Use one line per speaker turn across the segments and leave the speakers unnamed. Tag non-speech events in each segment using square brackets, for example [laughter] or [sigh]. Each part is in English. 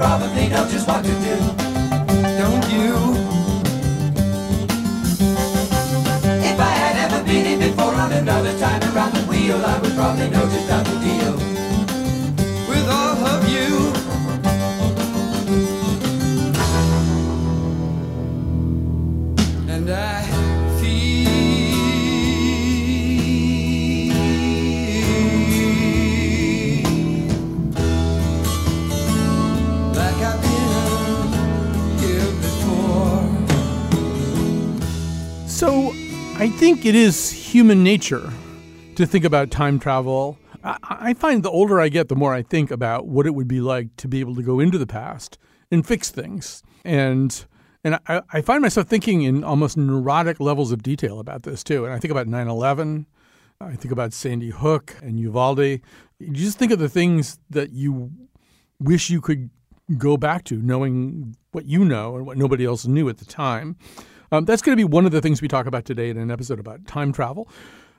Probably know just what to do. Don't you? If I had ever been it before, on another time around the wheel, I would probably know just how to
So, I think it is human nature to think about time travel. I, I find the older I get, the more I think about what it would be like to be able to go into the past and fix things. And and I, I find myself thinking in almost neurotic levels of detail about this too. And I think about 9 11. I think about Sandy Hook and Uvalde. You just think of the things that you wish you could go back to, knowing what you know and what nobody else knew at the time. Um, that's going to be one of the things we talk about today in an episode about time travel.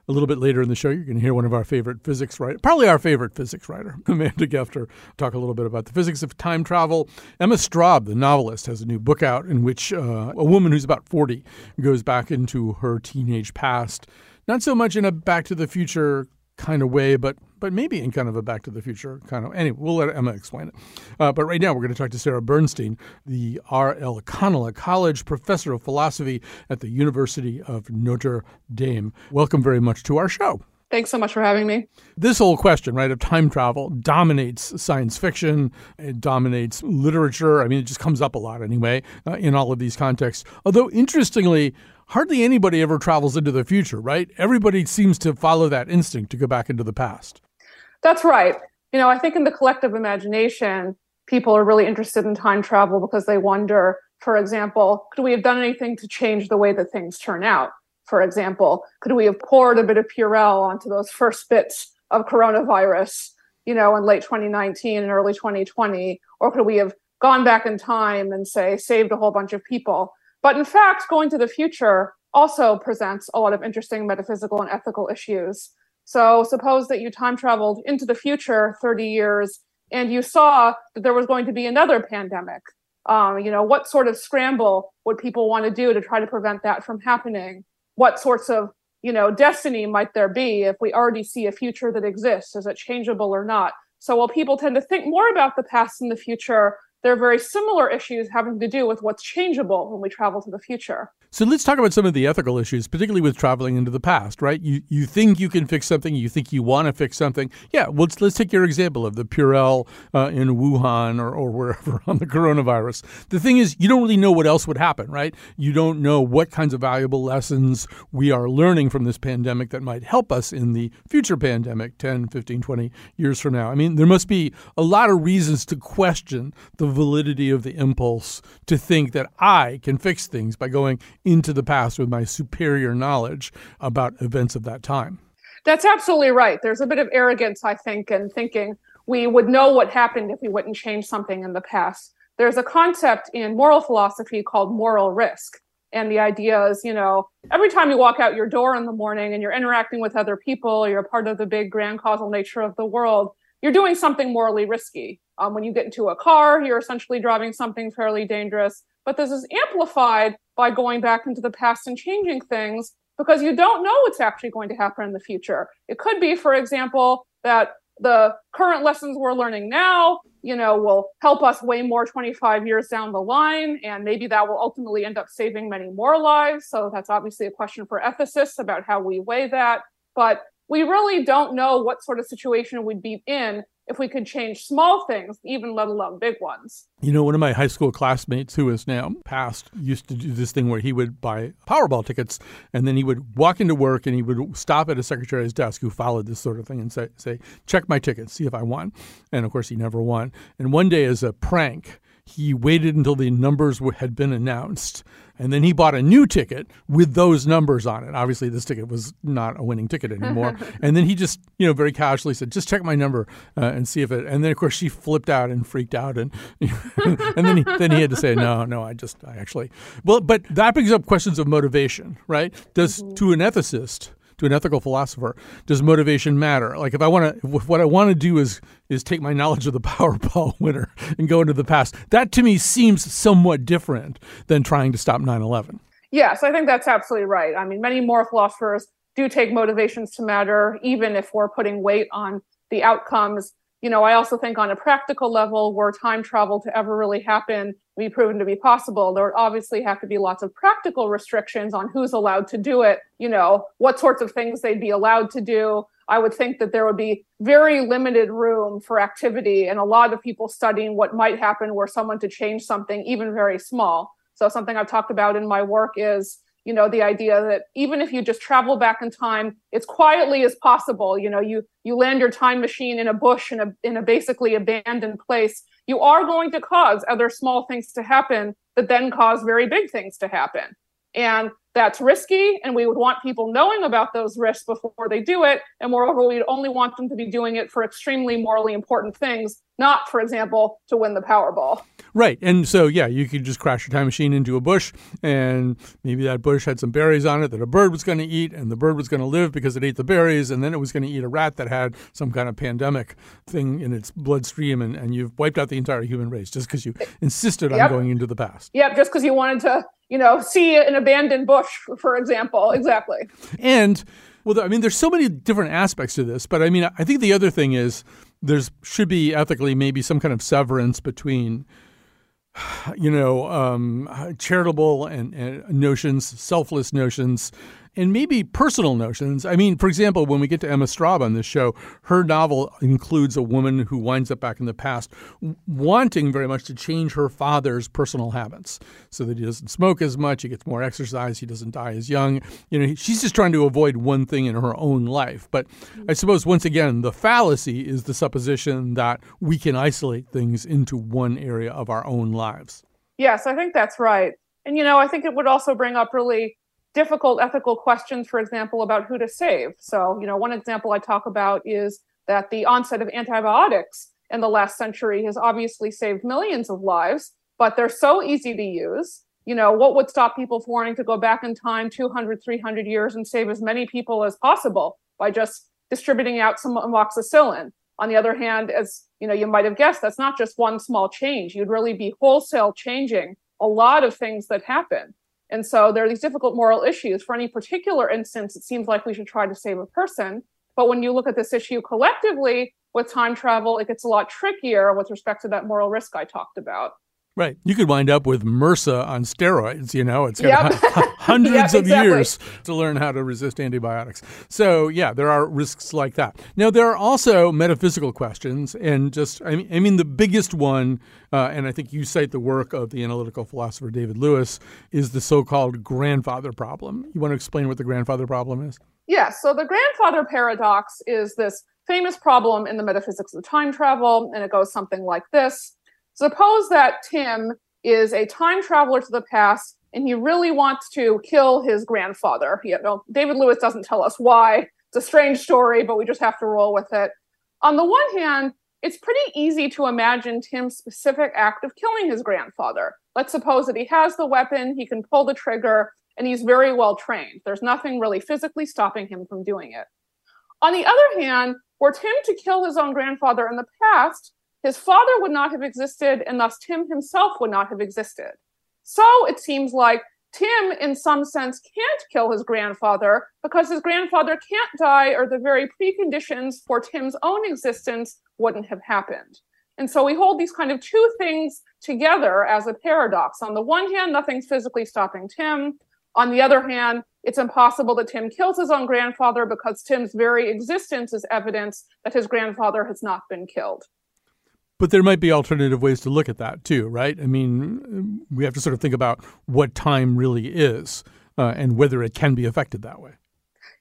A little bit later in the show, you're going to hear one of our favorite physics writer, probably our favorite physics writer, [laughs] Amanda Gefter, talk a little bit about the physics of time travel. Emma Straub, the novelist, has a new book out in which uh, a woman who's about 40 goes back into her teenage past, not so much in a Back to the Future kind of way, but but maybe in kind of a Back to the Future kind of. Anyway, we'll let Emma explain it. Uh, but right now, we're going to talk to Sara Bernstein, the R.L. Canala College professor of philosophy at the University of Notre Dame. Welcome very much to our show.
Thanks so much for having me.
This whole question, right, of time travel dominates science fiction. It dominates literature. I mean, it just comes up a lot anyway uh, in all of these contexts. Although, interestingly, hardly anybody ever travels into the future, right? Everybody seems to follow that instinct to go back into the past.
That's right. You know, I think in the collective imagination, people are really interested in time travel because they wonder, for example, could we have done anything to change the way that things turn out? For example, could we have poured a bit of Purell onto those first bits of coronavirus, you know, in late 2019 and early 2020? Or could we have gone back in time and say saved a whole bunch of people? But in fact, going to the future also presents a lot of interesting metaphysical and ethical issues. So suppose that you time traveled into the future 30 years and you saw that there was going to be another pandemic. Um, you know, what sort of scramble would people want to do to try to prevent that from happening? What sorts of, you know, destiny might there be if we already see a future that exists? Is it changeable or not? So while people tend to think more about the past and the future, there are very similar issues having to do with what's changeable when we travel to the future.
So let's talk about some of the ethical issues, particularly with traveling into the past, right? You you think you can fix something, you think you want to fix something. Yeah, well, let's, let's take your example of the Purell uh, in Wuhan or, or wherever [laughs] on the coronavirus. The thing is, you don't really know what else would happen, right? You don't know what kinds of valuable lessons we are learning from this pandemic that might help us in the future pandemic 10, 15, 20 years from now. I mean, there must be a lot of reasons to question the validity of the impulse to think that I can fix things by going into the past with my superior knowledge about events of that time.
That's absolutely right. There's a bit of arrogance, I think, in thinking we would know what happened if we wouldn't change something in the past. There's a concept in moral philosophy called moral risk. And the idea is, you know, every time you walk out your door in the morning and you're interacting with other people, you're a part of the big grand causal nature of the world, you're doing something morally risky. Um, when you get into a car, you're essentially driving something fairly dangerous. But this is amplified by going back into the past and changing things because you don't know what's actually going to happen in the future. It could be, for example, that the current lessons we're learning now, you know, will help us way more 25 years down the line, and maybe that will ultimately end up saving many more lives. So that's obviously a question for ethicists about how we weigh that. But we really don't know what sort of situation we'd be in if we could change small things, even let alone big ones.
You know, one of my high school classmates who is now passed used to do this thing where he would buy Powerball tickets and then he would walk into work and he would stop at a secretary's desk who followed this sort of thing and say, say check my tickets, see if I won. And of course, he never won. And one day, as a prank, he waited until the numbers had been announced and then he bought a new ticket with those numbers on it. Obviously, this ticket was not a winning ticket anymore. [laughs] and then he just, you know, very casually said, "Just check my number uh, and see if it." And then, of course, she flipped out and freaked out, and [laughs] and then he then he had to say, "No, no, I just, I actually." Well, but that brings up questions of motivation, right? Does mm-hmm. to an ethicist to an ethical philosopher, does motivation matter? Like if I want to, what I want to do is is take my knowledge of the [laughs] Powerball winner and go into the past. That to me seems somewhat different than trying to stop 9/11.
Yes, I think that's absolutely right. I mean, many moral philosophers do take motivations to matter, even if we're putting weight on the outcomes you know, I also think on a practical level, were time travel to ever really happen, be proven to be possible, there would obviously have to be lots of practical restrictions on who's allowed to do it, you know, what sorts of things they'd be allowed to do. I would think that there would be very limited room for activity and a lot of people studying what might happen were someone to change something, even very small. So, something I've talked about in my work is you know the idea that even if you just travel back in time as quietly as possible you know you you land your time machine in a bush in a in a basically abandoned place you are going to cause other small things to happen that then cause very big things to happen. And that's risky and we would want people knowing about those risks before they do it. And moreover we'd only want them to be doing it for extremely morally important things not for example to win the powerball
right and so yeah you could just crash your time machine into a bush and maybe that bush had some berries on it that a bird was going to eat and the bird was going to live because it ate the berries and then it was going to eat a rat that had some kind of pandemic thing in its bloodstream and, and you've wiped out the entire human race just because you insisted
yep.
on going into the past
yep just because you wanted to you know, see an abandoned bush, for example. Exactly.
And well, I mean, there's so many different aspects to this, but I mean, I think the other thing is there's should be ethically maybe some kind of severance between [sighs] you know um, charitable and, and notions, selfless notions, and maybe personal notions. I mean, for example, when we get to Emma Straub on this show, her novel includes a woman who winds up back in the past wanting very much to change her father's personal habits so that he doesn't smoke as much, he gets more exercise, he doesn't die as young. You know, she's just trying to avoid one thing in her own life. But I suppose once again, the fallacy is the supposition that we can isolate things into one area of our own lives.
Yes, I think that's right. And you know, I think it would also bring up really difficult ethical questions, for example, about who to save. So, you know, one example I talk about is that the onset of antibiotics in the last century has obviously saved millions of lives, but they're so easy to use. You know, what would stop people from wanting to go back in time 200, 300 years and save as many people as possible by just distributing out some amoxicillin? On the other hand, as you know, you might have guessed, that's not just one small change. You'd really be wholesale changing a lot of things that happen. And so there are these difficult moral issues. For any particular instance, it seems like we should try to save a person. But when you look at this issue collectively with time travel, it gets a lot trickier with respect to that moral risk I talked about.
Right. You could wind up with MRSA on steroids, you know, it's got yep. [laughs] [laughs] hundreds yep, of exactly. years to learn how to resist antibiotics. So, yeah, there are risks like that. Now, there are also metaphysical questions. And just, I mean, I mean the biggest one, uh, and I think you cite the work of the analytical philosopher David Lewis, is the so called grandfather problem. You want to explain what the grandfather problem is?
Yes. Yeah, so, the grandfather paradox is this famous problem in the metaphysics of time travel, and it goes something like this. Suppose that Tim is a time traveler to the past and he really wants to kill his grandfather. You know, David Lewis doesn't tell us why. It's a strange story, but we just have to roll with it. On the one hand, it's pretty easy to imagine Tim's specific act of killing his grandfather. Let's suppose that he has the weapon, he can pull the trigger, and he's very well trained. There's nothing really physically stopping him from doing it. On the other hand, were Tim to kill his own grandfather in the past, his father would not have existed, and thus Tim himself would not have existed. So it seems like Tim, in some sense, can't kill his grandfather because his grandfather can't die, or the very preconditions for Tim's own existence wouldn't have happened. And so we hold these kind of two things together as a paradox. On the one hand, nothing's physically stopping Tim. On the other hand, it's impossible that Tim kills his own grandfather because Tim's very existence is evidence that his grandfather has not been killed.
But there might be alternative ways to look at that too, right? I mean, we have to sort of think about what time really is uh, and whether it can be affected that way.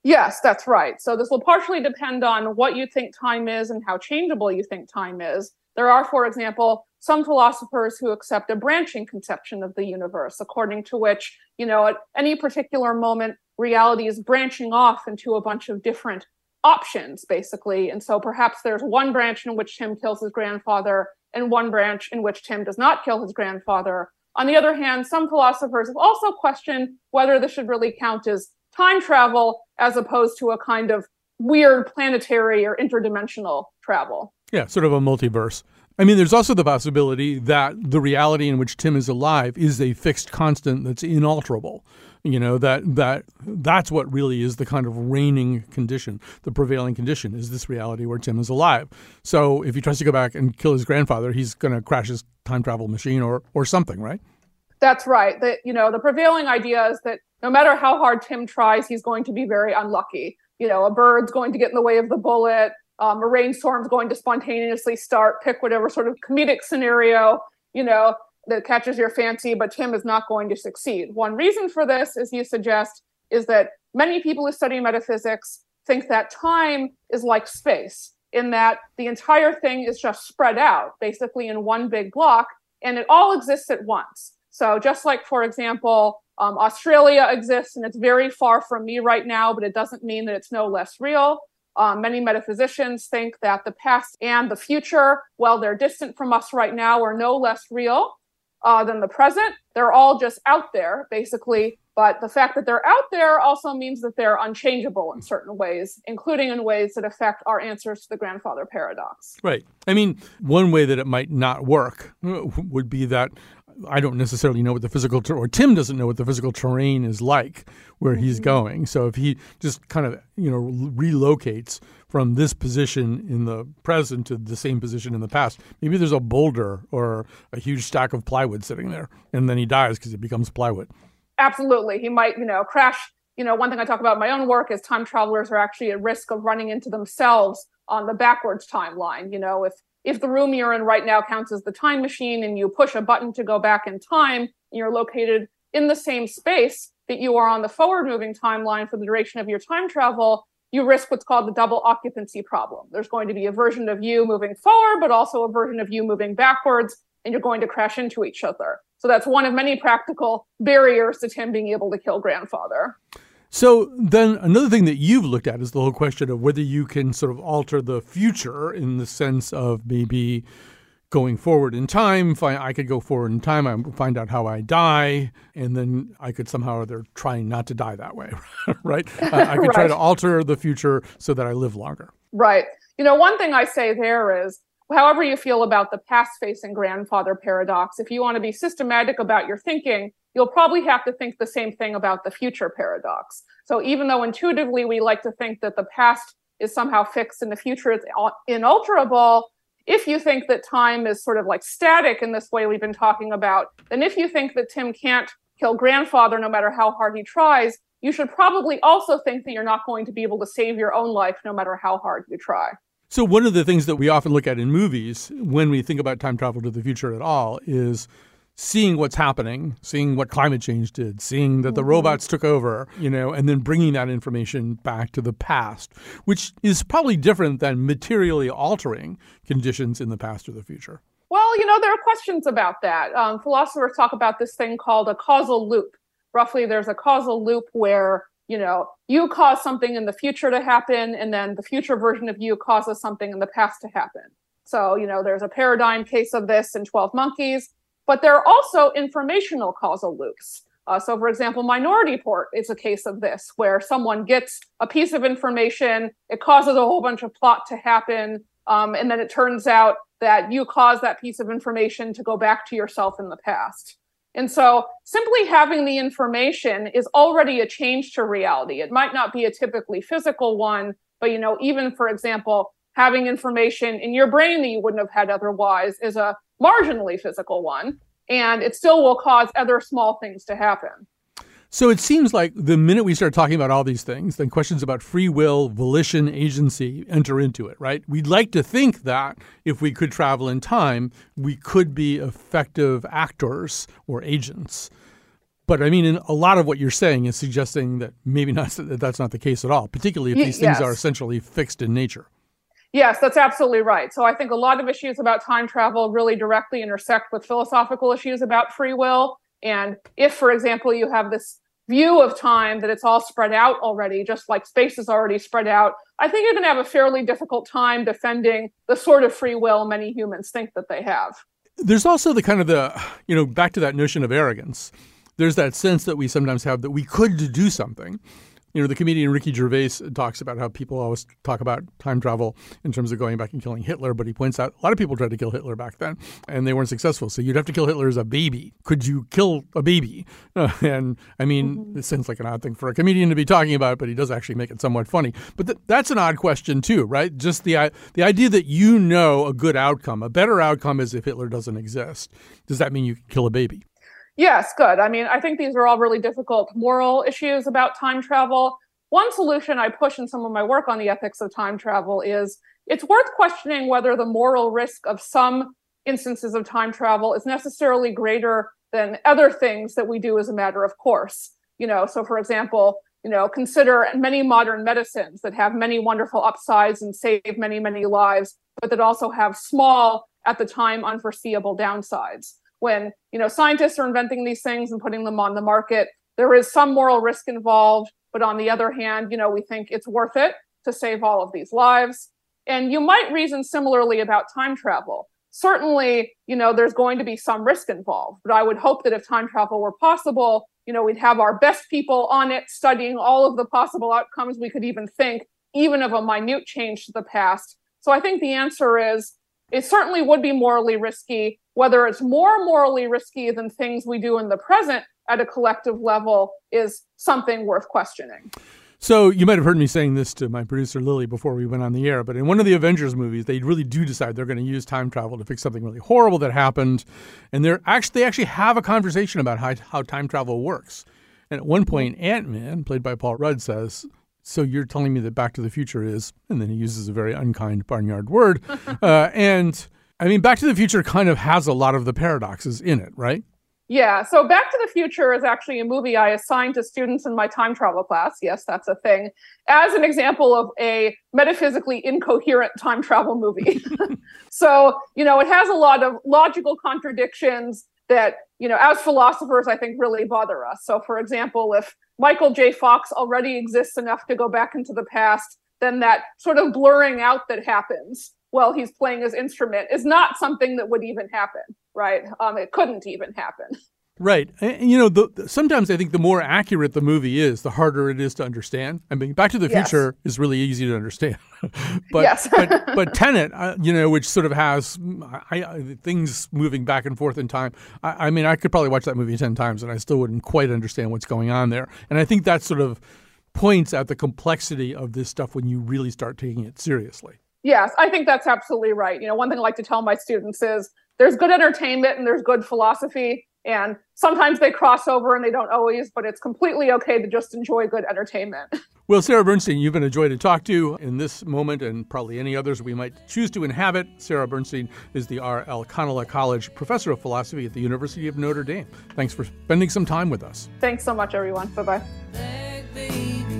Yes, that's right. So this will partially depend on what you think time is and how changeable you think time is. There are, for example, some philosophers who accept a branching conception of the universe, according to which, you know, at any particular moment, reality is branching off into a bunch of different options, basically. And so perhaps there's one branch in which Tim kills his grandfather and one branch in which Tim does not kill his grandfather. On the other hand, some philosophers have also questioned whether this should really count as time travel as opposed to a kind of weird planetary or interdimensional travel.
Yeah, sort of a multiverse. I mean, there's also the possibility that the reality in which Tim is alive is a fixed constant that's inalterable. You know that that that's what really is the kind of reigning condition, the prevailing condition is this reality where Tim is alive. So if he tries to go back and kill his grandfather, he's going to crash his time travel machine or or something, right?
That's right. That you know the prevailing idea is that no matter how hard Tim tries, he's going to be very unlucky. You know, a bird's going to get in the way of the bullet um, a rainstorm's going to spontaneously start, pick whatever sort of comedic scenario, you know, that catches your fancy, but Tim is not going to succeed. One reason for this, as you suggest, is that many people who study metaphysics think that time is like space, in that the entire thing is just spread out, basically in one big block, and it all exists at once. So, just like, for example, um, Australia exists and it's very far from me right now, but it doesn't mean that it's no less real. Um, many metaphysicians think that the past and the future, while they're distant from us right now, are no less real uh, than the present. They're all just out there, basically. But the fact that they're out there also means that they're unchangeable in certain ways, including in ways that affect our answers to the grandfather paradox.
Right. I mean, one way that it might not work would be that I don't necessarily know what the physical ter- or Tim doesn't know what the physical terrain is like where mm-hmm. he's going. So if he just kind of you know relocates from this position in the present to the same position in the past, maybe there's a boulder or a huge stack of plywood sitting there, and then he dies because it becomes plywood.
Absolutely, he might you know crash. You know, one thing I talk about in my own work is time travelers are actually at risk of running into themselves on the backwards timeline. You know, if if the room you're in right now counts as the time machine and you push a button to go back in time, you're located in the same space that you are on the forward moving timeline for the duration of your time travel, you risk what's called the double occupancy problem. There's going to be a version of you moving forward, but also a version of you moving backwards, and you're going to crash into each other. So that's one of many practical barriers to Tim being able to kill grandfather.
So then another thing that you've looked at is the whole question of whether you can sort of alter the future in the sense of maybe going forward in time. I could go forward in time. I find out how I die, and then I could somehow or other try not to die that way, [laughs] right? Uh, I could right. try to alter the future so that I live longer.
Right. You know, one thing I say there is however you feel about the past facing grandfather paradox, if you want to be systematic about your thinking, you'll probably have to think the same thing about the future paradox. So even though intuitively we like to think that the past is somehow fixed and the future is inalterable, if you think that time is sort of like static in this way we've been talking about, then if you think that Tim can't kill grandfather no matter how hard he tries, you should probably also think that you're not going to be able to save your own life no matter how hard you try.
So, one of the things that we often look at in movies when we think about time travel to the future at all is seeing what's happening, seeing what climate change did, seeing that the mm-hmm. robots took over, you know, and then bringing that information back to the past, which is probably different than materially altering conditions in the past or the future.
Well, you know, there are questions about that. Um, philosophers talk about this thing called a causal loop. Roughly, there's a causal loop where you know you cause something in the future to happen, and then the future version of you causes something in the past to happen. So, you know, there's a paradigm case of this in 12 Monkeys but there are also informational causal loops. Uh, so, for example, Minority Report is a case of this, where someone gets a piece of information, it causes a whole bunch of plot to happen, um, and then it turns out that you caused that piece of information to go back to yourself in the past. And so, simply having the information is already a change to reality. It might not be a typically physical one, but you know, even for example, having information in your brain that you wouldn't have had otherwise is a marginally physical one, and it still will cause other small things to happen.
So it seems like the minute we start talking about all these things, then questions about free will, volition, agency enter into it, right? We'd like to think that if we could travel in time, we could be effective actors or agents. But I mean, a lot of what you're saying is suggesting that maybe not that that's not the case at all, particularly if these things are essentially fixed in nature.
Yes, that's absolutely right. So I think a lot of issues about time travel really directly intersect with philosophical issues about free will. And if, for example, you have this view of time that it's all spread out already, just like space is already spread out, I think you're going to have a fairly difficult time defending the sort of free will many humans think that they have.
There's also the kind of the, you know, back to that notion of arrogance. There's that sense that we sometimes have that we could do something you know, the comedian Ricky Gervais talks about how people always talk about time travel in terms of going back and killing Hitler, but he points out a lot of people tried to kill Hitler back then and they weren't successful. So you'd have to kill Hitler as a baby. Could you kill a baby? Uh, [laughs] and I mean, mm-hmm. it sounds like an odd thing for a comedian to be talking about, but he does actually make it somewhat funny. But th- that's an odd question too, right? Just the the idea that you know a good outcome, a better outcome is if Hitler doesn't exist. Does that mean you can kill a baby?
Yes, good. I mean, I think these are all really difficult moral issues about time travel. One solution I push in some of my work on the ethics of time travel is it's worth questioning whether the moral risk of some instances of time travel is necessarily greater than other things that we do as a matter of course. You know, so for example, you know, consider many modern medicines that have many wonderful upsides and save many, many lives, but that also have small, at the time, unforeseeable downsides when you know scientists are inventing these things and putting them on the market there is some moral risk involved. But on the other hand you know we think it's worth it to save all of these lives. And you might reason similarly about time travel. Certainly you know there's going to be some risk involved. But i would hope that if time travel were possible you know we'd have our best people on it studying all of the possible outcomes we could even think even of a minute change to the past. So i think the answer is it certainly would be morally risky whether it's more morally risky than things we do in the present at a collective level is something worth questioning.
So you might have heard me saying this to my producer Lily before we went on the air, but in one of the Avengers movies, they really do decide they're going to use time travel to fix something really horrible that happened, and they're actually they actually have a conversation about how, how time travel works. And at one point, Ant Man, played by Paul Rudd, says, "So you're telling me that Back to the Future is?" And then he uses a very unkind barnyard word, [laughs] uh, and I mean, Back to the Future kind of has a lot of the paradoxes in it, right?
Yeah. So Back to the Future is actually a movie I assigned to students in my time travel class. Yes, that's a thing. As an example of a metaphysically incoherent time travel movie. [laughs] [laughs] so, you know, it has a lot of logical contradictions that, you know, as philosophers, I think really bother us. So, for example, if Michael J. Fox already exists enough to go back into the past, then that sort of blurring out that happens while he's playing his instrument is not something that would even happen, right? Um, it couldn't even happen.
Right. And, you know, the, sometimes I think the more accurate the movie is, the harder it is to understand. I mean, Back to the Future yes. is really easy to understand. [laughs] but, yes. but, [laughs] but Tenet, uh, you know, which sort of has I, I, things moving back and forth in time. I, I mean, I could probably watch that movie 10 times and I still wouldn't quite understand what's going on there. And I think that sort of points at the complexity of this stuff when you really start taking it seriously.
Yes, I think that's absolutely right. You know, one thing I like to tell my students is there's good entertainment and there's good philosophy. And sometimes they cross over and they don't always, but it's completely okay to just enjoy good entertainment. [laughs]
Well, Sara Bernstein, you've been a joy to talk to in this moment and probably any others we might choose to inhabit. Sara Bernstein is the R.L. Canala College Professor of Philosophy at the University of Notre Dame. Thanks for spending some time with us.
Thanks so much, everyone. Bye bye.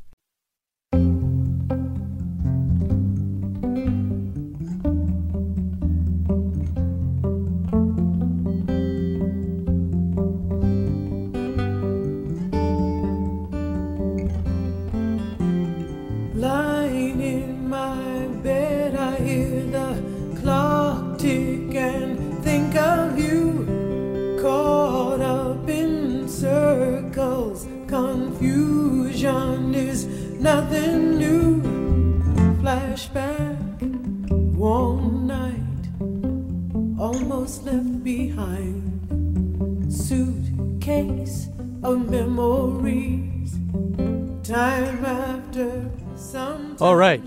Nothing new. Flashback, one night, almost left behind. Suitcase of memories, time after. some.
All right.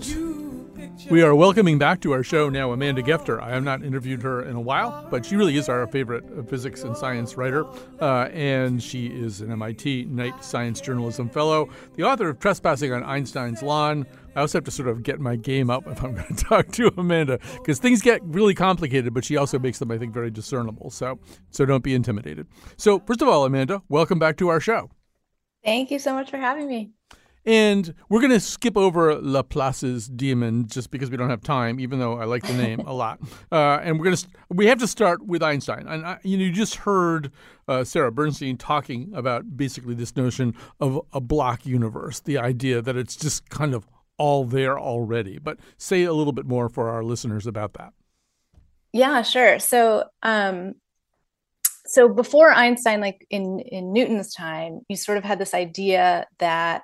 We are welcoming back to our show now Amanda Gefter. I have not interviewed her in a while, but she really is our favorite physics and science writer. Uh, and she is an MIT Knight Science Journalism Fellow, the author of Trespassing on Einstein's Lawn. I also have to sort of get my game up [laughs] if I'm going to talk to Amanda because things get really complicated, but she also makes them, I think, very discernible. So, so don't be intimidated. So, first of all, Amanda, welcome back to our show.
Thank you so much for having me.
And we're going to skip over Laplace's demon just because we don't have time, even though I like the name [laughs] a lot. Uh, and we're going to we have to start with Einstein. And I, you know, you just heard uh, Sara Bernstein talking about basically this notion of a block universe, the idea that it's just kind of all there already. But say a little bit more for our listeners about that.
Yeah, sure. So, um, so before Einstein, like in in Newton's time, you sort of had this idea that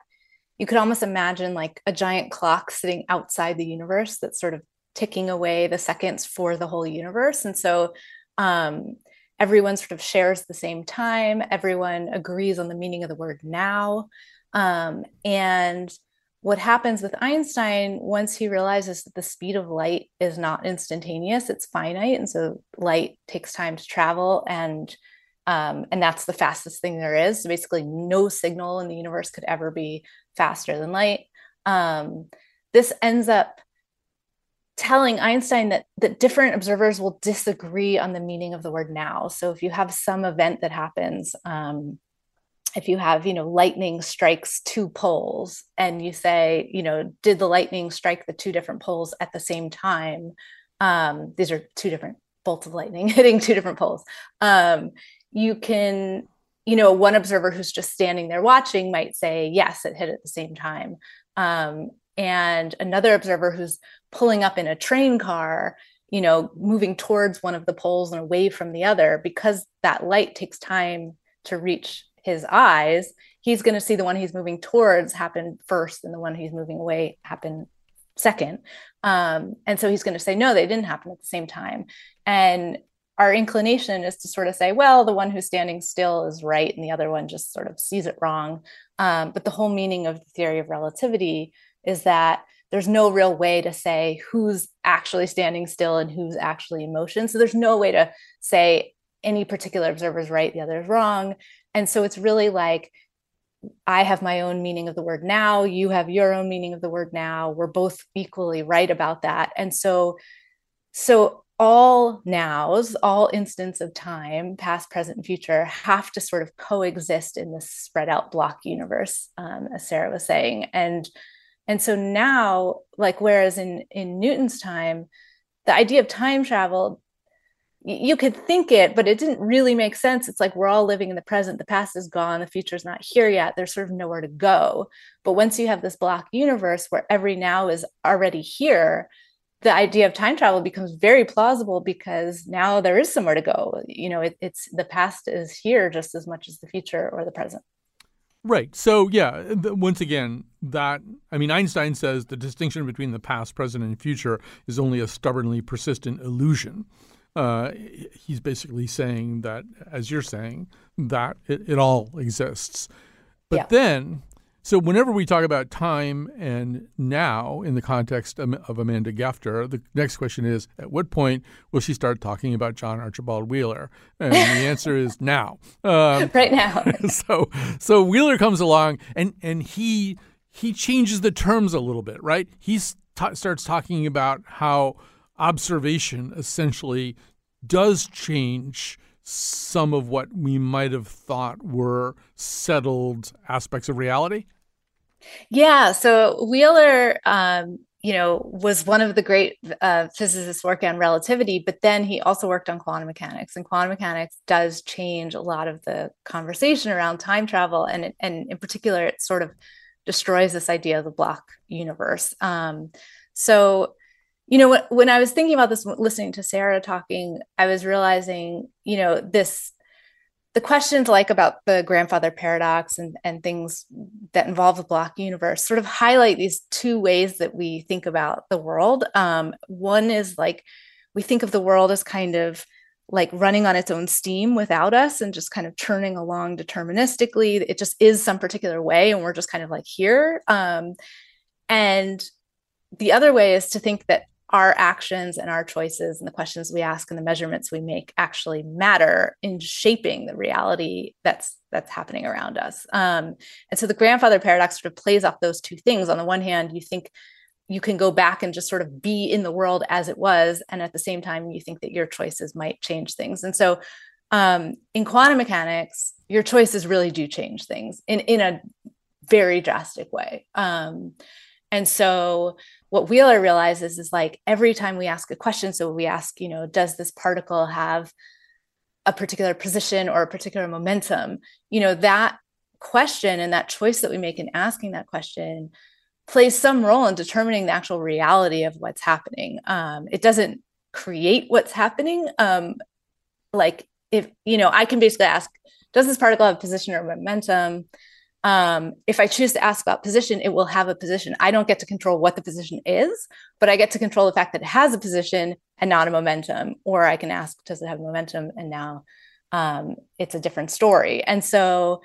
you could almost imagine like a giant clock sitting outside the universe that's sort of ticking away the seconds for the whole universe. And so um, everyone sort of shares the same time, everyone agrees on the meaning of the word now. Um, and what happens with Einstein once he realizes that the speed of light is not instantaneous, it's finite. And so light takes time to travel and um, and that's the fastest thing there is. So basically, no signal in the universe could ever be faster than light. Um, this ends up telling Einstein that that different observers will disagree on the meaning of the word now. So if you have some event that happens, um, if you have you know lightning strikes two poles, and you say you know did the lightning strike the two different poles at the same time? Um, these are two different bolts of lightning [laughs] hitting two different poles. Um, you can you know, one observer who's just standing there watching might say, yes, it hit at the same time. Um, and another observer who's pulling up in a train car, you know, moving towards one of the poles and away from the other, because that light takes time to reach his eyes, he's going to see the one he's moving towards happen first and the one he's moving away happen second. Um, and so he's going to say, no, they didn't happen at the same time. And our inclination is to sort of say, well, the one who's standing still is right and the other one just sort of sees it wrong. Um, but the whole meaning of the theory of relativity is that there's no real way to say who's actually standing still and who's actually in motion. So there's no way to say any particular observer is right, the other is wrong. And so it's really like I have my own meaning of the word now, you have your own meaning of the word now. We're both equally right about that. And so so all nows, all instants of time, past, present, and future, have to sort of coexist in this spread out block universe, um, as Sara was saying. And and so now, like whereas in in Newton's time, the idea of time travel, you could think it, but it didn't really make sense. It's like we're all living in the present, the past is gone, the future is not here yet. There's sort of nowhere to go. But once you have this block universe where every now is already here, the idea of time travel becomes very plausible because now there is somewhere to go. You know, it, it's the past is here just as much as the future or the present.
Right. So, yeah, once again, that, I mean, Einstein says the distinction between the past, present, and future is only a stubbornly persistent illusion. Uh, he's basically saying that, as you're saying, that it, it all exists. But yeah. then So, whenever we talk about time and now in the context of Amanda Gefter, the next question is at what point will she start talking about John Archibald Wheeler? And the answer is [laughs] now.
Um, [laughs] right now. [laughs]
so, so Wheeler comes along and, and he he changes the terms a little bit, right? He t- starts talking about how observation essentially does change some of what we might have thought were settled aspects of reality?
Yeah. So Wheeler, um, you know, was one of the great uh, physicists working on relativity, but then he also worked on quantum mechanics, and quantum mechanics does change a lot of the conversation around time travel, and and in particular, it sort of destroys this idea of the block universe. Um, so you know when i was thinking about this listening to sara talking i was realizing you know this the questions like about the grandfather paradox and, and things that involve the block universe sort of highlight these two ways that we think about the world. Um, one is like we think of the world as kind of like running on its own steam without us and just kind of churning along deterministically. It just is some particular way and we're just kind of like here. Um, and the other way is to think that our actions and our choices and the questions we ask and the measurements we make actually matter in shaping the reality that's that's happening around us. Um, and so the grandfather paradox sort of plays off those two things. On the one hand you think you can go back and just sort of be in the world as it was and at the same time you think that your choices might change things. And so um, in quantum mechanics your choices really do change things in in a very drastic way. Um, and so what Wheeler realizes is like every time we ask a question, so we ask, you know, does this particle have a particular position or a particular momentum? You know, that question and that choice that we make in asking that question plays some role in determining the actual reality of what's happening. Um, it doesn't create what's happening. Um, like if you know, I can basically ask, does this particle have position or momentum? Um, if I choose to ask about position, it will have a position. I don't get to control what the position is, but I get to control the fact that it has a position and not a momentum. Or I can ask, does it have momentum? And now um, it's a different story. And so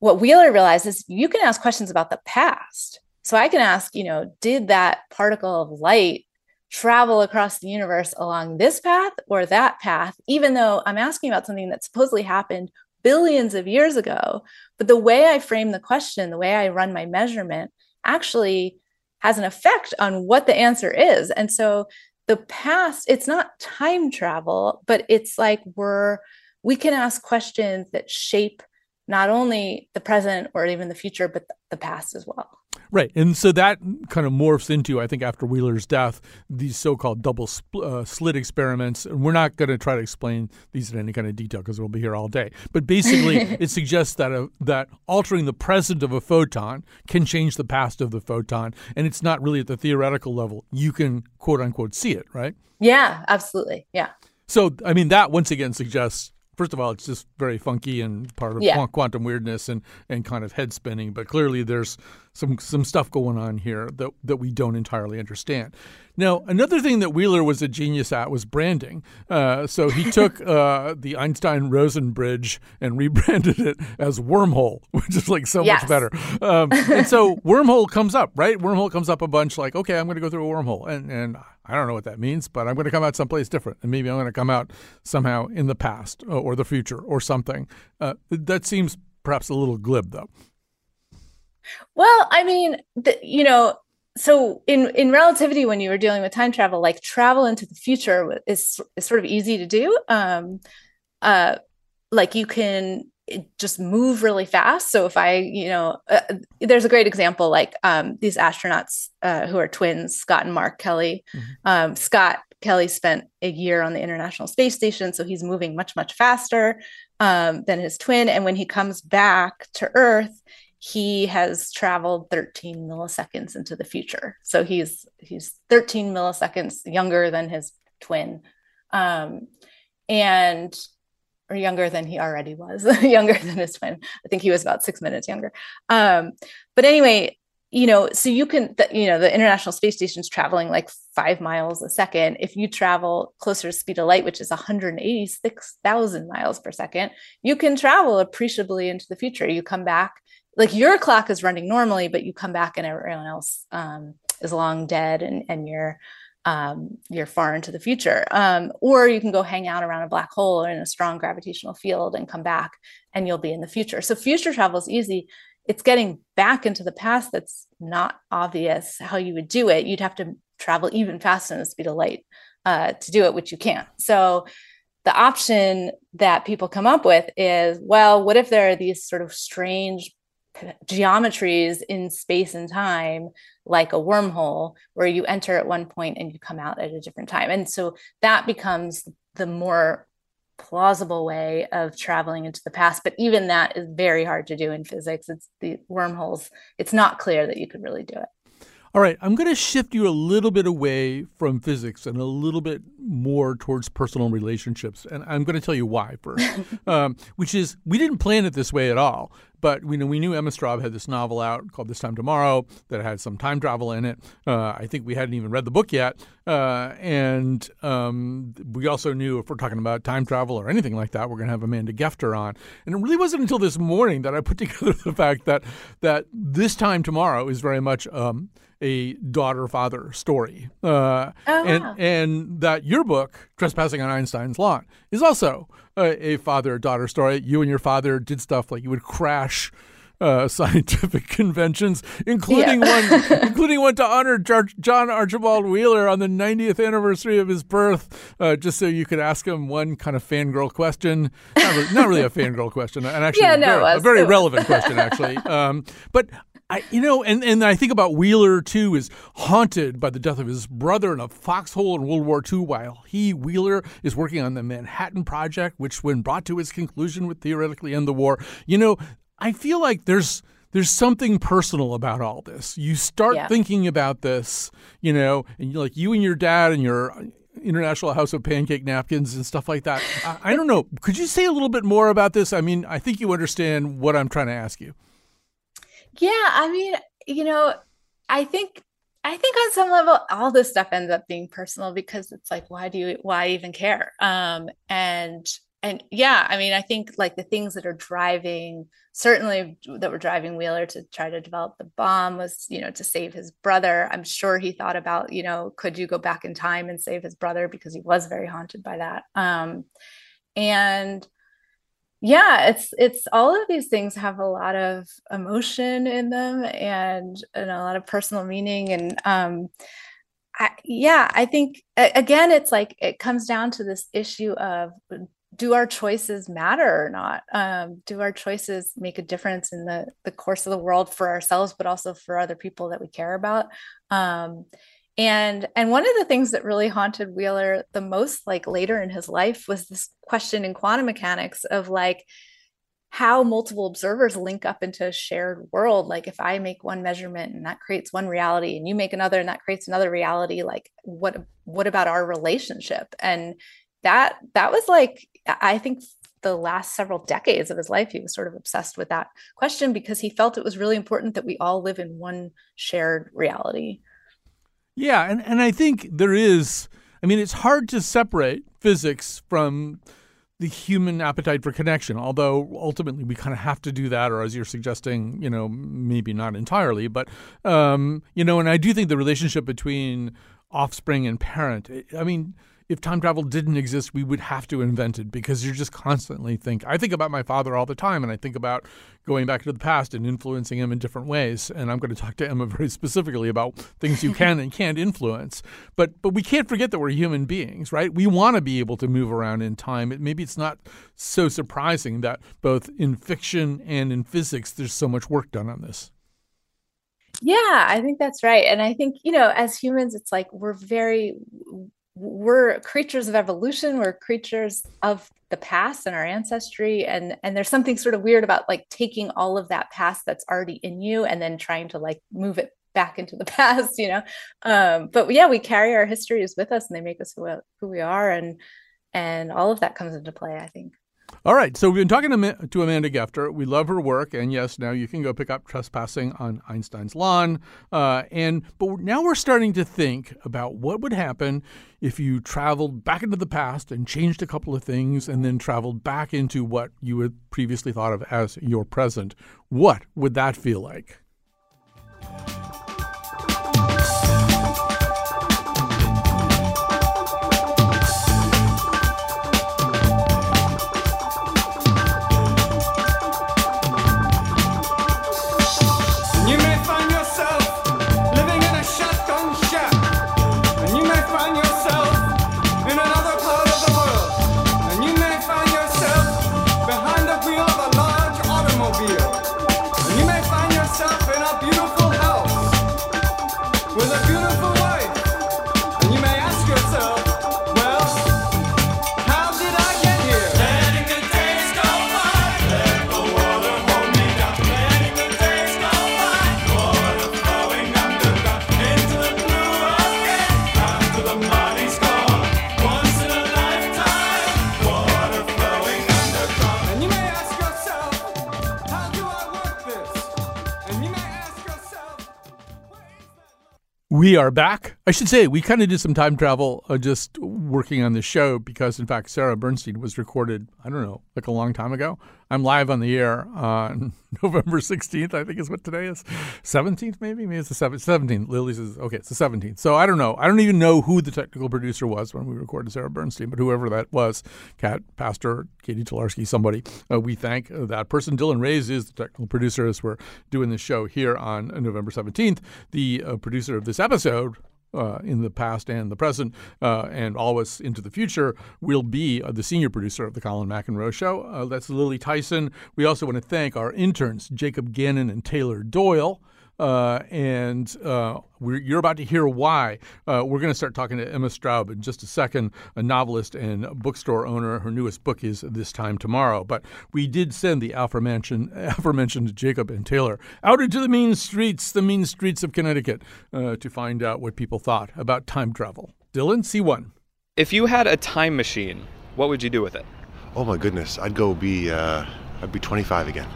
what Wheeler realized is you can ask questions about the past. So I can ask, you know, did that particle of light travel across the universe along this path or that path, even though I'm asking about something that supposedly happened billions of years ago. But the way I frame the question, the way I run my measurement actually has an effect on what the answer is. And so the past, it's not time travel, but it's like we're, we can ask questions that shape not only the present or even the future, but the past as well.
Right. And so that kind of morphs into, I think, after Wheeler's death, these so called double spl- uh, slit experiments. And we're not going to try to explain these in any kind of detail because we'll be here all day. But basically, [laughs] it suggests that, a, that altering the present of a photon can change the past of the photon. And it's not really at the theoretical level. You can, quote unquote, see it, right?
Yeah, absolutely. Yeah.
So, I mean, that once again suggests first of all, it's just very funky and part of yeah. quantum weirdness and, and kind of head spinning. But clearly, there's some some stuff going on here that that we don't entirely understand. Now, another thing that Wheeler was a genius at was branding. Uh, so he [laughs] took uh, the Einstein Rosen bridge and rebranded it as Wormhole, [laughs] which is like so yes. much better. Um, and so [laughs] Wormhole comes up, right? Wormhole comes up a bunch. Like, okay, I'm going to go through a wormhole, and and I don't know what that means, but I'm going to come out someplace different, and maybe I'm going to come out somehow in the past or the future or something. Uh, that seems perhaps a little glib, though.
Well, I mean, the, you know, so in in relativity, when you were dealing with time travel, like travel into the future is is sort of easy to do. Um, uh, like you can just move really fast. So if I, you know, uh, there's a great example like um, these astronauts uh, who are twins, Scott and Mark Kelly. Mm-hmm. Um, Scott Kelly spent a year on the International Space Station, so he's moving much much faster um, than his twin. And when he comes back to Earth, he has traveled 13 milliseconds into the future. So he's he's 13 milliseconds younger than his twin. Um, and or younger than he already was, [laughs] younger than his twin. I think he was about six minutes younger. Um, but anyway, you know, so you can, the, you know, the International Space Station is traveling like five miles a second. If you travel closer to speed of light, which is 186,000 miles per second, you can travel appreciably into the future. You come back like your clock is running normally but you come back and everyone else um, is long dead and and you're um, you're far into the future. Um, or you can go hang out around a black hole or in a strong gravitational field and come back and you'll be in the future. So future travel is easy. It's getting back into the past that's not obvious how you would do it. You'd have to travel even faster than the speed of light uh, to do it which you can't. So the option that people come up with is well what if there are these sort of strange geometries in space and time like a wormhole where you enter at one point and you come out at a different time. And so that becomes the more plausible way of traveling into the past. But even that is very hard to do in physics. It's the wormholes it's not clear that you could really do it.
All right, I'm going to shift you a little bit away from physics and a little bit more towards personal relationships, and I'm going to tell you why first. [laughs] um, which is we didn't plan it this way at all, but we know we knew Emma Straub had this novel out called This Time Tomorrow that had some time travel in it. Uh, I think we hadn't even read the book yet, uh, and um, we also knew if we're talking about time travel or anything like that, we're going to have Amanda Gefter on. And it really wasn't until this morning that I put [laughs] together the fact that that This Time Tomorrow is very much. Um, a daughter father story. Uh,
oh,
and,
wow.
and that your book, Trespassing on Einstein's Lawn, is also a, a father daughter story. You and your father did stuff like you would crash. Uh, [laughs] scientific conventions, including
Yeah.
one, [laughs] including one to honor Jar- John Archibald Wheeler on the 90th anniversary of his birth, uh, just so you could ask him one kind of fangirl question. Not really, not really a fangirl question, and actually
Yeah,
a
no,
very,
was.
a very relevant question, actually. [laughs] Um, but I, you know, and, and I think about Wheeler too is haunted by the death of his brother in a foxhole in World War II, while he Wheeler is working on the Manhattan Project, which, when brought to its conclusion, would theoretically end the war. You know, I feel like there's there's something personal about all this. You start
Yeah.
thinking about this, you know, and you like you and your dad and your International House of Pancake Napkins and stuff like that. I, I don't know. Could you say a little bit more about this? I mean, I think you understand what I'm trying to ask you.
Yeah, I mean, you know, I think I think on some level all this stuff ends up being personal because it's like why do you why even care? Um and and yeah, I mean, I think like the things that are driving certainly that were driving Wheeler to try to develop the bomb was, you know, to save his brother. I'm sure he thought about, you know, could you go back in time and save his brother because he was very haunted by that. Um and yeah it's it's all of these things have a lot of emotion in them and and a lot of personal meaning and um I, yeah i think again it's like it comes down to this issue of do our choices matter or not? Um, do our choices make a difference in the the course of the world for ourselves but also for other people that we care about? Um, and and one of the things that really haunted wheeler the most like later in his life was this question in quantum mechanics of like how multiple observers link up into a shared world. Like if i make one measurement and that creates one reality and you make another and that creates another reality like what what about our relationship? And that that was like i think the last several decades of his life he was sort of obsessed with that question because he felt it was really important that we all live in one shared reality
Yeah, and, and I think there is, I mean, it's hard to separate physics from the human appetite for connection, although ultimately we kind of have to do that, or as you're suggesting, you know, maybe not entirely, but, um, you know, and I do think the relationship between offspring and parent, I mean, if time travel didn't exist, we would have to invent it because you're just constantly think. I think about my father all the time, and I think about going back to the past and influencing him in different ways. And I'm going to talk to Emma [laughs] very specifically about things you can and can't influence. But but we can't forget that we're human beings, right? We want to be able to move around in time. It, maybe it's not so surprising that both in fiction and in physics, there's so much work done on this.
Yeah, I think that's right. And I think, you know, as humans, it's like we're very, we're creatures of evolution. We're creatures of the past and our ancestry. And and there's something sort of weird about like taking all of that past that's already in you and then trying to like move it back into the [laughs] past, you know. Um, but yeah, we carry our histories with us and they make us who, who we are. And and all of that comes into play, I think.
All right, so we've been talking to, Amanda Gefter. We love her work, and yes, now you can go pick up Trespassing on Einstein's Lawn. Uh, and but now we're starting to think about what would happen if you traveled back into the past and changed a couple of things, and then traveled back into what you had previously thought of as your present. What would that feel like? We are back. I should say we kind of did some time travel uh, just working on this show because, in fact, Sara Bernstein was recorded, I don't know, like a long time ago. I'm live on the air on [laughs] November 16th, I think is what today is. 17th, maybe? Maybe it's the 17th. Lily says, okay, it's the 17th. So I don't know. I don't even know who the technical producer was when we recorded Sara Bernstein, but whoever that was, Cat, Pastor, Katie Tolarski, somebody, uh, we thank uh, that person. Dylan Reyes is the technical producer as we're doing this show here on uh, November 17th. The uh, producer of this episode, uh, in the past and the present, uh, and always into the future, will be uh, the senior producer of the Colin McEnroe Show. Uh, that's Lily Tyson. We also want to thank our interns, Jacob Gannon and Taylor Doyle. Uh, and uh, we're, you're about to hear why. Uh, we're going to start talking to Emma Straub in just a second, a novelist and bookstore owner. Her newest book is This Time Tomorrow. But we did send the aforementioned, [laughs] aforementioned Jacob and Taylor out into the mean streets, the mean streets of Connecticut, uh, to find out what people thought about time travel. Dylan, C1.
If you had a time machine, what would you do with it?
Oh my goodness, I'd go be uh, I'd be 25 again.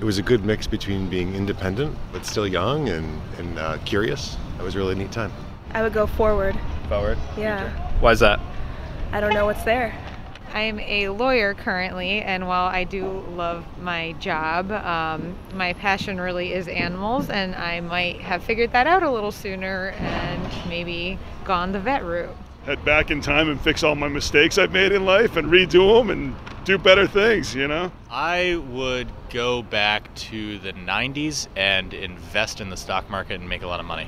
It was a good mix between being independent but still young and and uh, curious. That was a really neat time.
I would go forward.
Forward?
Yeah.
Why is that?
I don't know what's there.
I'm a lawyer currently, and while I do love my job, um, my passion really is animals, and I might have figured that out a little sooner and maybe gone the vet route.
Head back in time and fix all my mistakes I've made in life and redo them and do better things, you know?
I would go back to the 90s and invest in the stock market and make a lot of money.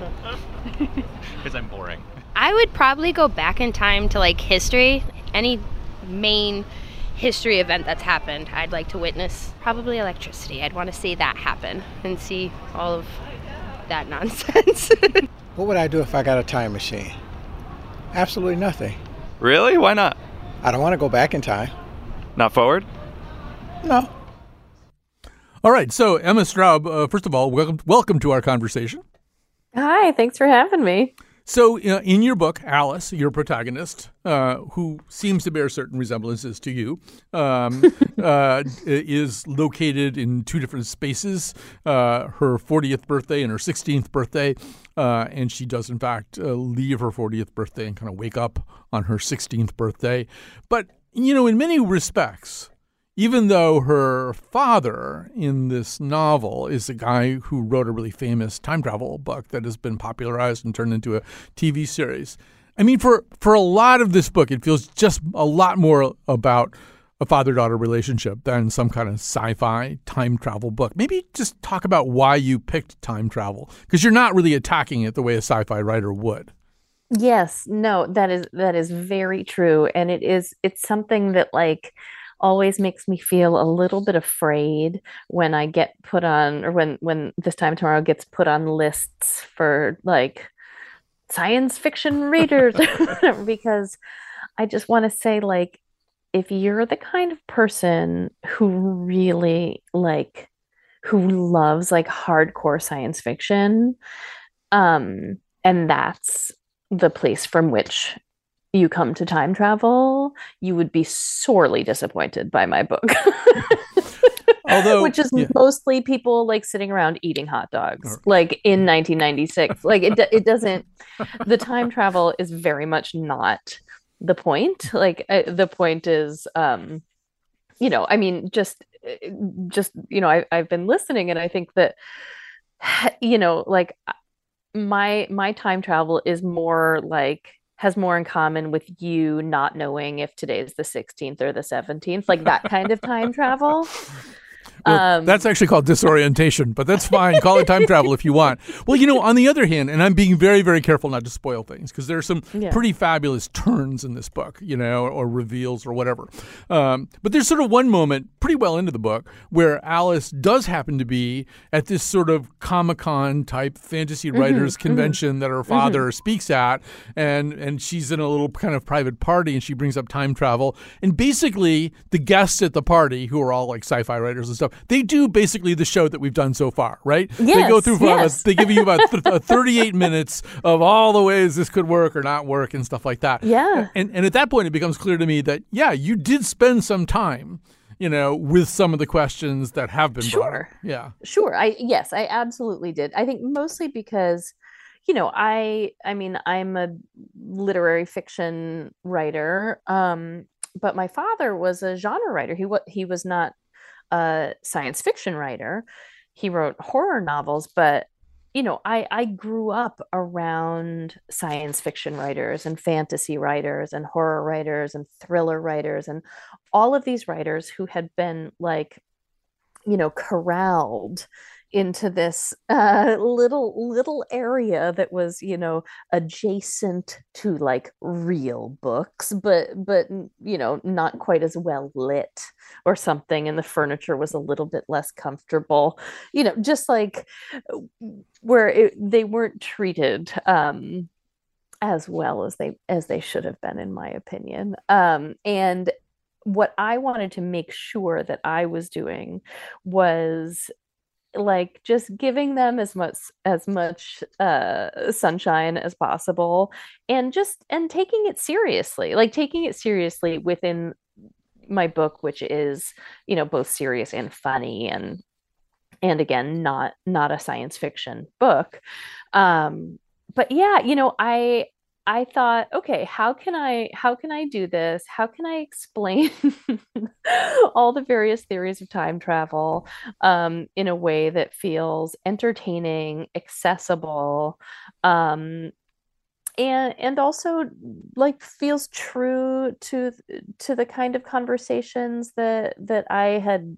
[laughs] Because I'm boring.
I would probably go back in time to like history, any main history event that's happened. I'd like to witness probably electricity. I'd want to see that happen and see all of that nonsense. [laughs]
What would I do if I got a time machine? Absolutely nothing.
Really? Why not?
I don't want to go back in time.
Not forward?
No.
All right. So, Emma Straub, uh, first of all, welcome, welcome to our conversation.
Hi, thanks for having me.
So, uh, in your book, Alice, your protagonist, uh, who seems to bear certain resemblances to you, um, [laughs] uh, is located in two different spaces uh, her 40th birthday and her 16th birthday. Uh, and she does, in fact, uh, leave her 40th birthday and kind of wake up on her 16th birthday. But, you know, in many respects, even though her father in this novel is a guy who wrote a really famous time travel book that has been popularized and turned into a TV series. I mean, for, for a lot of this book, it feels just a lot more about a father daughter relationship than some kind of sci fi time travel book. Maybe just talk about why you picked time travel, because you're not really attacking it the way a sci fi writer would.
Yes, no, that is that is very true and it is it's something that like always makes me feel a little bit afraid when I get put on or when when this time tomorrow gets put on lists for like science fiction readers [laughs] because I just want to say like if you're the kind of person who really like who loves like hardcore science fiction um and that's the place from which you come to time travel, you would be sorely disappointed by my book. [laughs]
Although,
which is
yeah.
mostly people like sitting around eating hot dogs, like in 1996. [laughs] like it, it doesn't. The time travel is very much not the point. Like uh, the point is, um, you know, I mean, just, uh, just you know, I, I've been listening, and I think that, [sighs] you know, like my my time travel is more like has more in common with you not knowing if today's the 16th or the 17th like that kind of time travel [laughs]
Well,
Um,
that's actually called disorientation, but that's fine. Call it time [laughs] travel if you want. Well, you know, on the other hand, and I'm being very, very careful not to spoil things because there are some
Yeah.
pretty fabulous turns in this book, you know, or, reveals or whatever. Um, but there's sort of one moment pretty well into the book where Alice does happen to be at this sort of Comic Con type fantasy
Mhm,
writers
mhm.
convention that her father speaks at, and and she's in a little kind of private party, and she brings up time travel, and basically the guests at the party, who are all like sci-fi writers and stuff, they do basically the show that we've done so far, right? Yes, they go through,
yes.
they give you about [laughs] th- uh, 38 minutes of all the ways this could work or not work and stuff like that.
Yeah.
and and at that point, it becomes clear to me that yeah, you did spend some time. You know, with some of the questions that have been brought up.
Sure.
Yeah.
Sure. I yes, I absolutely did. I think mostly because you know, I I mean, I'm a literary fiction writer. Um but my father was a genre writer. He was he was not a science fiction writer. He wrote horror novels, but you know, I I grew up around science fiction writers and fantasy writers and horror writers and thriller writers and all of these writers who had been like you know corralled into this uh, little little area that was you know adjacent to like real books but but you know not quite as well lit or something and the furniture was a little bit less comfortable. You know just like where it, they weren't treated um as well as they as they should have been in my opinion. Um and what i wanted to make sure that i was doing was like just giving them as much as much uh sunshine as possible and just and taking it seriously like taking it seriously within my book which is you know both serious and funny and and again not not a science fiction book. Um but yeah you know i i thought okay how can i how can i do this? How can i explain [laughs] all the various theories of time travel um in a way that feels entertaining accessible um and and also like feels true to to the kind of conversations that that I had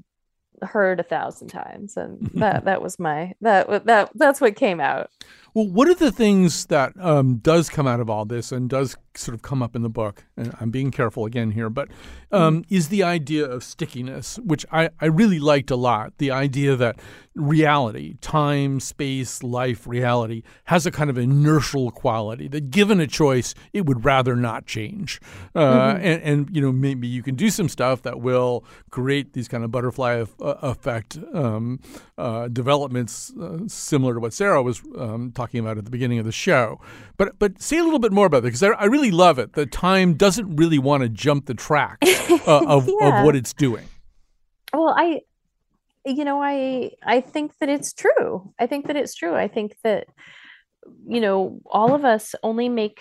heard a thousand times and that [laughs] that was my that that that's what came out
Well, what are the things that um, does come out of all this and does sort of come up in the book, and I'm being careful again here, but um, is the idea of stickiness, which I, I really liked a lot. The idea that reality, time, space, life, reality, has a kind of inertial quality that given a choice, it would rather not change. Uh,
Mhm.
and, and, you know, maybe you can do some stuff that will create these kind of butterfly uh, effect um, uh, developments uh, similar to what Sara was um, talking about at the beginning of the show. But but say a little bit more about it because I, I really love it. The time doesn't really want to jump the track uh, [laughs] of,
Yeah.
of what it's doing.
well i you know i i think that it's true i think that it's true i think that you know all of us only make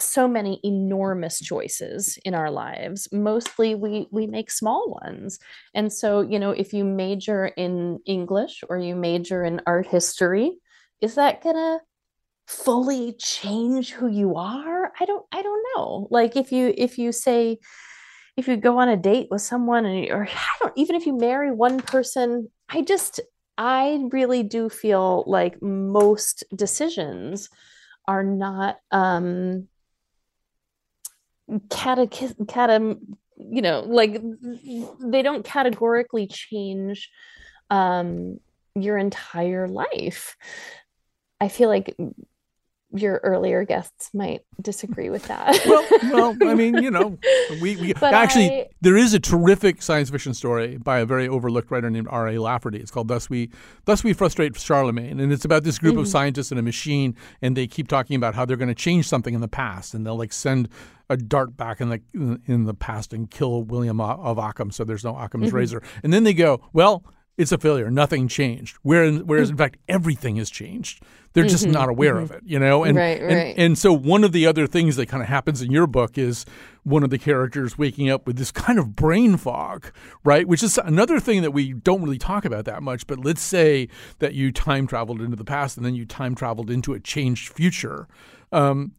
so many enormous choices in our lives mostly we we make small ones and so you know if you major in english or you major in art history is that gonna fully change who you are i don't i don't know like if you if you say if you go on a date with someone and or I don't even if you marry one person, I just I really do feel like most decisions are not um catech cate you know like they don't categorically change um your entire life. I feel like your earlier guests might disagree with that. [laughs]
well, well, I mean, you know, [laughs] we, we actually
I-
there is a terrific science fiction story by a very overlooked writer named R. A. Lafferty. It's called "Thus We Thus We Frustrate Charlemagne," and it's about this group of
Mhm.
scientists in a machine, and they keep talking about how they're going to change something in the past, and they'll like send a dart back in the in the past and kill William of Occam, so there's no Occam's
Mhm.
razor, and then they go, well. It's a failure. Nothing changed. Whereas, whereas
Mm.
in fact, everything has changed. They're just
Mhm,
not aware
mhm.
of it, you know. And,
Right,
and and so one of the other things that kind of happens in your book is one of the characters waking up with this kind of brain fog, right? Which is another thing that we don't really talk about that much. But let's say that you time traveled into the past and then you time traveled into a changed future. Um,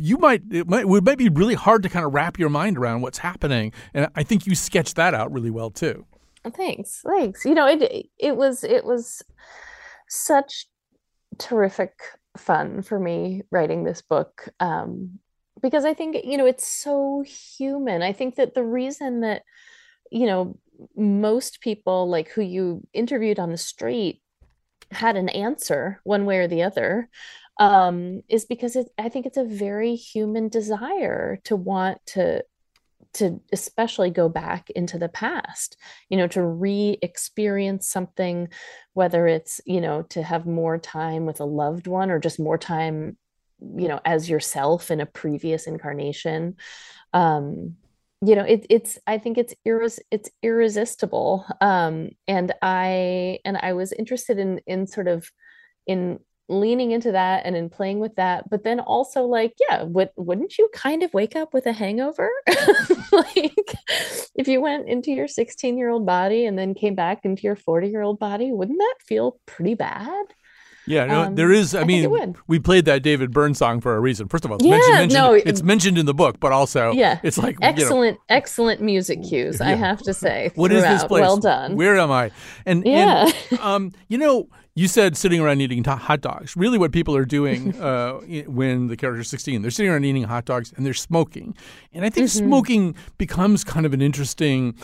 you might it, might it might be really hard to kind of wrap your mind around what's happening, and I think you sketched that out really well too.
Thanks, thanks. You know, it it was it was such terrific fun for me writing this book um, because I think you know it's so human. I think that the reason that you know most people like who you interviewed on the street had an answer one way or the other um, is because it, I think it's a very human desire to want to to especially go back into the past, you know, to re-experience something, whether it's, you know, to have more time with a loved one or just more time, you know, as yourself in a previous incarnation. Um, you know, it, it's I think it's it's irresistible. Um, and I and I was interested in in sort of in leaning into that and in playing with that but then also like yeah would, wouldn't you kind of wake up with a hangover [laughs] like if you went into your 16 year old body and then came back into your 40 year old body wouldn't that feel pretty bad
Yeah, no,
Um,
there is. I,
I
mean, we played that David Byrne song for a reason. First of all, it's,
Yeah,
mentioned, mentioned-
no,
it's mentioned in the book, but also
yeah
it's like you know,
excellent excellent music cues i have to say [laughs]
What is this place?
well done
Where am I? And
Yeah.
and, um, you know, you said sitting around eating hot dogs. Really, what people are doing [laughs] uh, when the character's sixteen, they're sitting around eating hot dogs and they're smoking. And I think
Mhm.
smoking becomes kind of an interesting.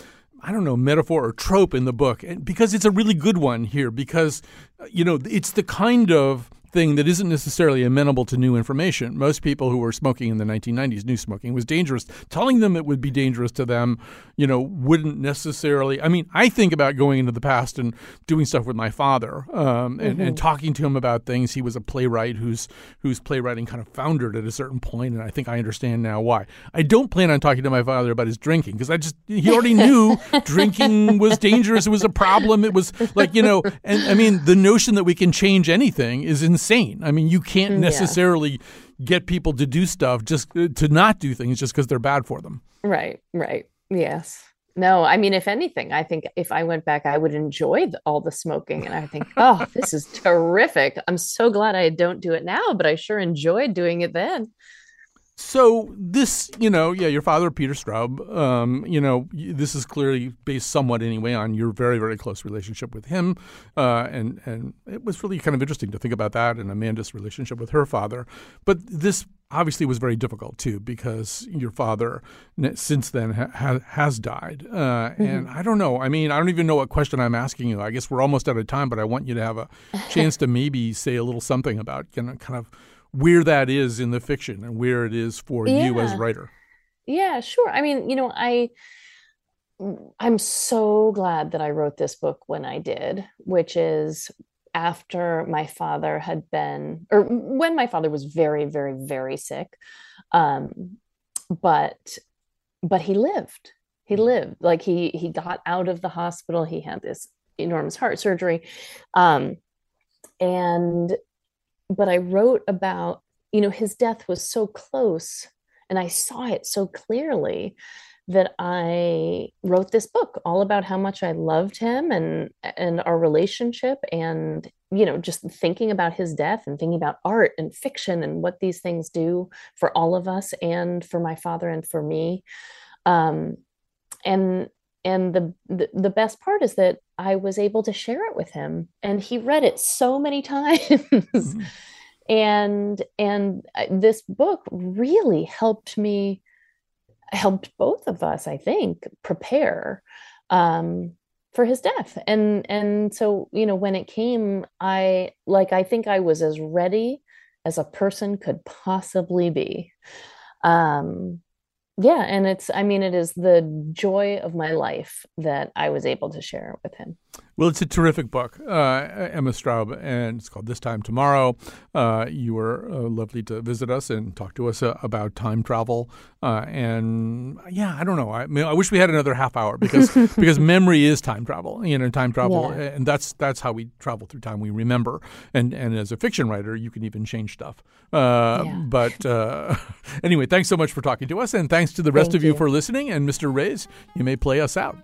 I don't know, metaphor or trope in the book, and because it's a really good one here, because, uh, you know, it's the kind of thing that isn't necessarily amenable to new information. Most people who were smoking in the 1990s knew smoking was dangerous. Telling them it would be dangerous to them, you know, wouldn't necessarily. I mean, I think about going into the past and doing stuff with my father um, and, and
Mhm.
talking to him about things. He was a playwright whose whose playwriting kind of foundered at a certain point, and I think I understand now why. I don't plan on talking to my father about his drinking because I just he already [laughs] knew drinking was dangerous. It was a problem. It was like you know, and I mean the notion that we can change anything is insane. I mean you can't
Yeah.
necessarily get people to do stuff just uh, to not do things just because they're bad for them.
Right, right. Yes. No, I mean, if anything, I think if I went back, I would enjoy the, all the smoking. And I think, [laughs] oh, this is terrific. I'm so glad I don't do it now, but I sure enjoyed doing it then.
So this, you know, yeah, your father, Peter Straub, um, you know, this is clearly based somewhat anyway on your very, very close relationship with him, uh, and and it was really kind of interesting to think about that and Amanda's relationship with her father. But this obviously was very difficult too because your father since then ha- ha- has died, uh, and
Mhm.
I don't know. I mean, I don't even know what question I'm asking you. I guess we're almost out of time, but I want you to have a [laughs] chance to maybe say a little something about you know, kind of where that is in the fiction and where it is for you as a writer.
Yeah, sure. I mean, you know, I I'm so glad that I wrote this book when I did, which is after my father had been or when my father was very very very sick. Um but but he lived. He lived. Like he he got out of the hospital. He had this enormous heart surgery. Um and but I wrote about, you know, his death was so close and I saw it so clearly that I wrote this book all about how much I loved him and and our relationship and you know just thinking about his death and thinking about art and fiction and what these things do for all of us and for my father and for me. Um and and the, the the best part is that I was able to share it with him and he read it so many [laughs] times. And and uh, this book really helped me helped both of us i think prepare um for his death. And and so you know when it came i like i think i was as ready as a person could possibly be. Um, yeah, and it's, I mean, it is the joy of my life that I was able to share with him.
Well, it's a terrific book, uh, Emma Straub, and it's called This Time Tomorrow. Uh, you were uh, lovely to visit us and talk to us uh, about time travel. Uh, and yeah, I don't know. I, mean, I wish we had another half hour because [laughs] because memory is time travel. You know, time travel,
Yeah.
and that's that's how we travel through time. We remember, and and as a fiction writer, you can even change stuff. Uh,
Yeah.
But uh, [laughs] anyway, thanks so much for talking to us, and thanks to the rest
Thank
of you
you.
for listening. And Mr. Reyes, you may play us out.